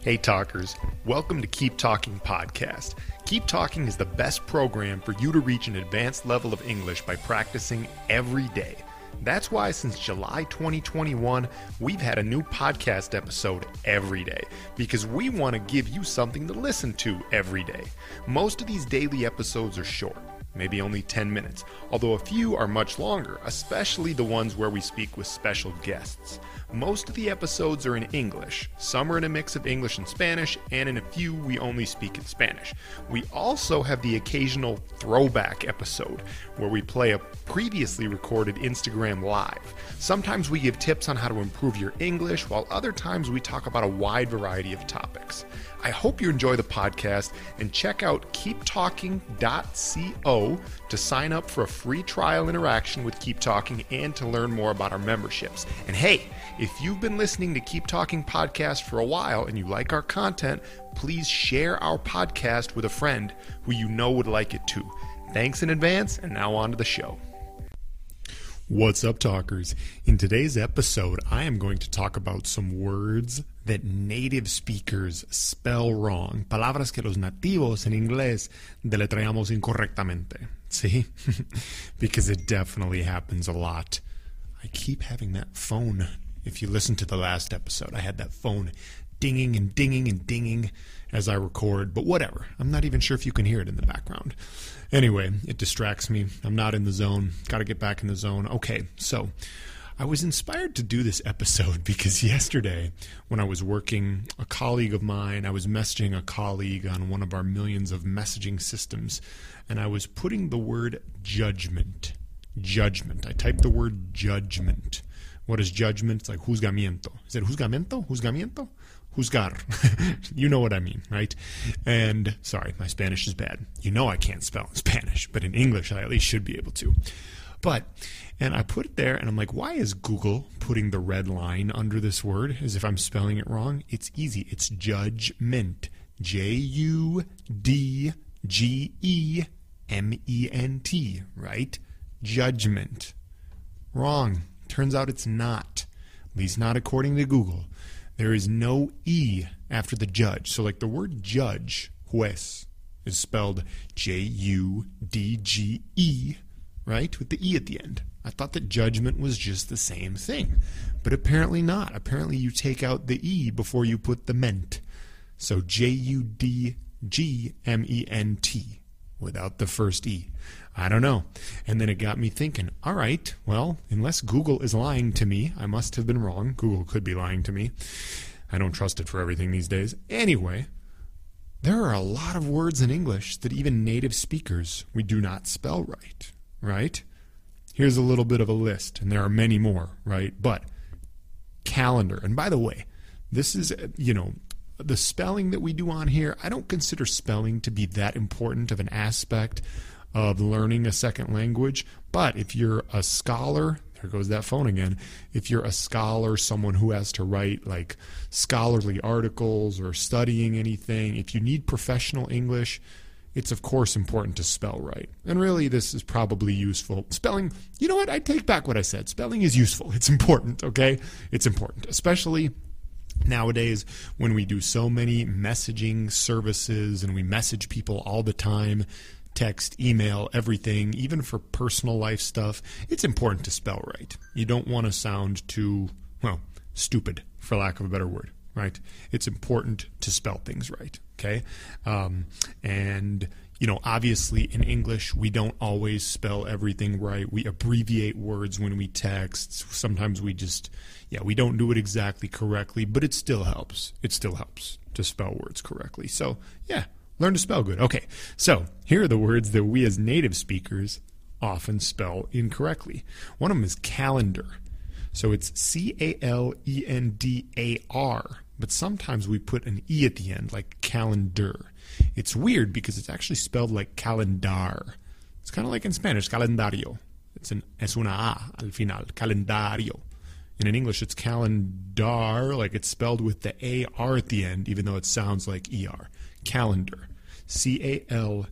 Hey, talkers. Welcome to Keep Talking Podcast. Keep Talking is the best program for you to reach an advanced level of English by practicing every day. That's why since July 2021, we've had a new podcast episode every day because we want to give you something to listen to every day. Most of these daily episodes are short maybe only 10 minutes, although a few are much longer, especially the ones where we speak with special guests. Most of the episodes are in English, some are in a mix of English and Spanish, and in a few we only speak in Spanish. We also have the occasional throwback episode where we play a previously recorded Instagram Live. Sometimes we give tips on how to improve your English, while other times we talk about a wide variety of topics. I hope you enjoy the podcast and check out keeptalking.co to sign up for a free trial interaction with Keep Talking and to learn more about our memberships. And hey, if you've been listening to Keep Talking podcast for a while and you like our content, please share our podcast with a friend who you know would like it too. Thanks in advance, and now on to the show. What's up, talkers? In today's episode, I am going to talk about some words that native speakers spell wrong. Palabras que los nativos en inglés deletreamos incorrectamente. See? because it definitely happens a lot. I keep having that phone. If you listen to the last episode, I had that phone dinging and dinging and dinging as I record, but whatever. I'm not even sure if you can hear it in the background. Anyway, it distracts me. I'm not in the zone. Got to get back in the zone. Okay, so I was inspired to do this episode because yesterday, when I was working, a colleague of mine, I was messaging a colleague on one of our millions of messaging systems, and I was putting the word judgment. Judgment. I typed the word judgment. What is judgment? It's like juzgamiento. Is it juzgamiento? Juzgamiento? Juzgar. you know what I mean, right? And sorry, my Spanish is bad. You know I can't spell in Spanish, but in English I at least should be able to. But, and I put it there and I'm like, why is Google putting the red line under this word as if I'm spelling it wrong? It's easy. It's judgment. J U D G E M E N T, right? Judgment. Wrong. Turns out it's not. At least not according to Google. There is no E after the judge. So, like the word judge, juez, is spelled J U D G E, right? With the E at the end. I thought that judgment was just the same thing. But apparently not. Apparently you take out the E before you put the ment. So J U D G M E N T without the first E. I don't know. And then it got me thinking, all right, well, unless Google is lying to me, I must have been wrong. Google could be lying to me. I don't trust it for everything these days. Anyway, there are a lot of words in English that even native speakers we do not spell right, right? Here's a little bit of a list, and there are many more, right? But calendar. And by the way, this is, you know, the spelling that we do on here, I don't consider spelling to be that important of an aspect of learning a second language. But if you're a scholar, there goes that phone again. If you're a scholar, someone who has to write like scholarly articles or studying anything, if you need professional English, it's of course important to spell right. And really, this is probably useful. Spelling, you know what? I take back what I said. Spelling is useful. It's important, okay? It's important, especially nowadays when we do so many messaging services and we message people all the time text, email, everything, even for personal life stuff, it's important to spell right. You don't want to sound too, well, stupid, for lack of a better word, right? It's important to spell things right, okay? Um, and, you know, obviously in English, we don't always spell everything right. We abbreviate words when we text. Sometimes we just, yeah, we don't do it exactly correctly, but it still helps. It still helps to spell words correctly. So, yeah, Learn to spell good. Okay, so here are the words that we as native speakers often spell incorrectly. One of them is calendar. So it's C A L E N D A R, but sometimes we put an E at the end, like calendar. It's weird because it's actually spelled like calendar. It's kind of like in Spanish, calendario. It's an es una A al final, calendario. And in English, it's calendar, like it's spelled with the A R at the end, even though it sounds like ER. Calendar. C A L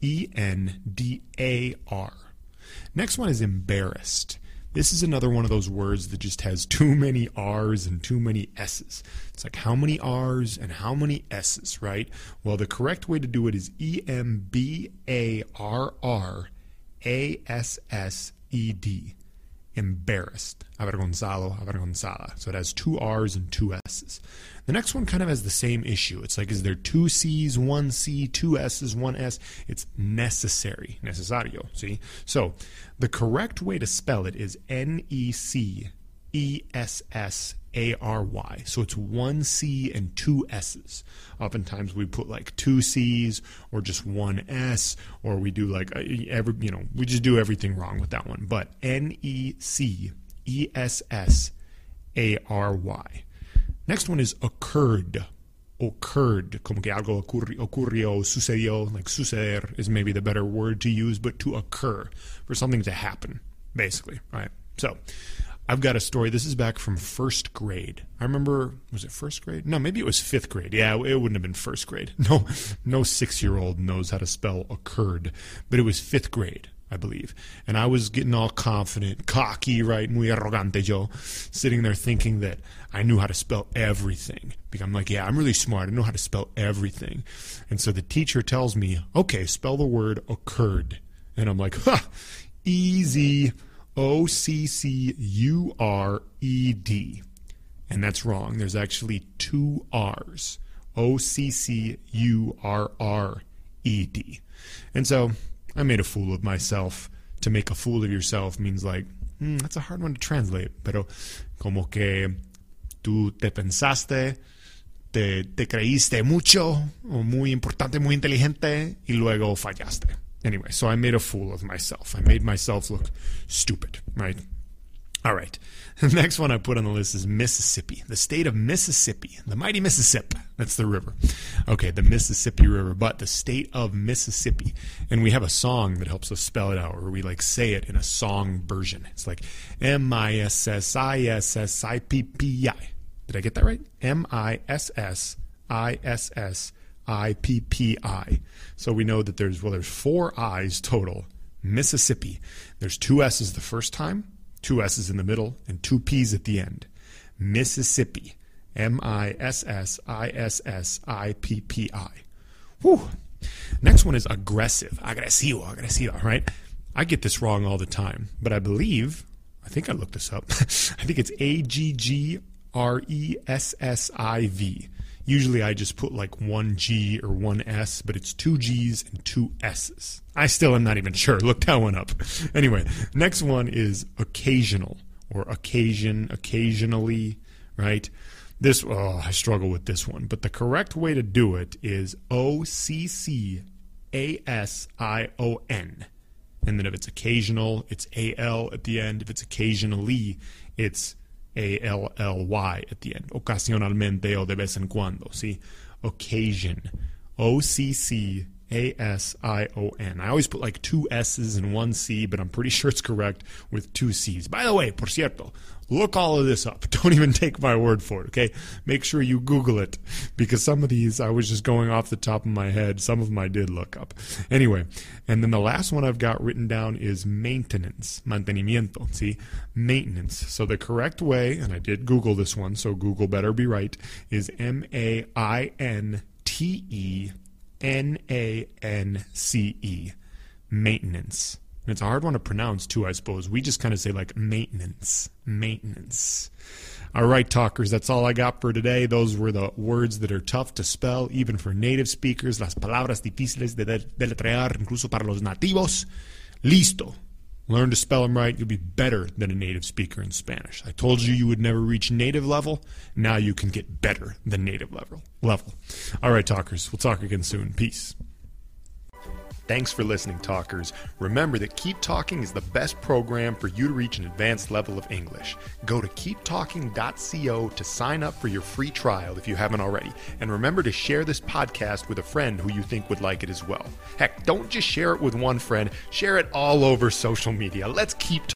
E N D A R. Next one is embarrassed. This is another one of those words that just has too many R's and too many S's. It's like how many R's and how many S's, right? Well, the correct way to do it is E M B A R R A S S E D embarrassed, avergonzado, avergonzada. So it has two R's and two S's. The next one kind of has the same issue. It's like, is there two C's, one C, two S's, one S? It's necessary, necesario, see? So the correct way to spell it is N E C E S S A R Y. So it's one C and two S's. Oftentimes we put like two C's or just one S, or we do like uh, every, you know, we just do everything wrong with that one. But N E C E S S A R Y. Next one is occurred. Occurred, como que algo ocurri- ocurrió, sucedió, like suceder is maybe the better word to use, but to occur, for something to happen, basically, right? So, I've got a story. This is back from first grade. I remember, was it first grade? No, maybe it was fifth grade. Yeah, it wouldn't have been first grade. No, no six year old knows how to spell occurred, but it was fifth grade. I believe. And I was getting all confident, cocky, right? Muy arrogante yo, sitting there thinking that I knew how to spell everything. I'm like, yeah, I'm really smart. I know how to spell everything. And so the teacher tells me, okay, spell the word occurred. And I'm like, ha, easy. O C C U R E D. And that's wrong. There's actually two R's. O C C U R R E D. And so I made a fool of myself. To make a fool of yourself means like, mm, that's a hard one to translate, pero como que tú te pensaste, te, te creíste mucho, o muy importante, muy inteligente, y luego fallaste. Anyway, so I made a fool of myself. I made myself look stupid, right? All right. The next one I put on the list is Mississippi, the state of Mississippi, the mighty Mississippi. That's the river. Okay, the Mississippi River, but the state of Mississippi. And we have a song that helps us spell it out, or we like say it in a song version. It's like M I S S I S S I P P I. Did I get that right? M I S S I S S I P P I. So we know that there's well, there's four I's total. Mississippi. There's two S's the first time two S's in the middle, and two P's at the end. Mississippi. M I S S I S S I P P I. Whew. Next one is aggressive. Agresivo, agresivo, right? I get this wrong all the time, but I believe, I think I looked this up. I think it's A G G R E S S I V. Usually I just put like one G or one S, but it's two G's and two S's. I still am not even sure. Look that one up. Anyway, next one is occasional or occasion, occasionally, right? This, oh, I struggle with this one, but the correct way to do it is O C C A S I O N. And then if it's occasional, it's A L at the end. If it's occasionally, it's a L L Y at the end. Ocasionalmente o de vez en cuando. See? Occasion. O C C A S I O N. I always put like two S's and one C, but I'm pretty sure it's correct with two C's. By the way, por cierto, look all of this up. Don't even take my word for it, okay? Make sure you Google it because some of these I was just going off the top of my head. Some of them I did look up. Anyway, and then the last one I've got written down is maintenance, mantenimiento. See, maintenance. So the correct way, and I did Google this one, so Google better be right, is M A I N T E N A N C E, maintenance. And it's a hard one to pronounce too, I suppose. We just kind of say like maintenance, maintenance. All right, talkers, that's all I got for today. Those were the words that are tough to spell, even for native speakers. Las palabras difíciles de deletrear, incluso para los nativos. Listo. Learn to spell them right. You'll be better than a native speaker in Spanish. I told you you would never reach native level. Now you can get better than native level. Level. All right, talkers. We'll talk again soon. Peace. Thanks for listening, talkers. Remember that Keep Talking is the best program for you to reach an advanced level of English. Go to keeptalking.co to sign up for your free trial if you haven't already. And remember to share this podcast with a friend who you think would like it as well. Heck, don't just share it with one friend, share it all over social media. Let's keep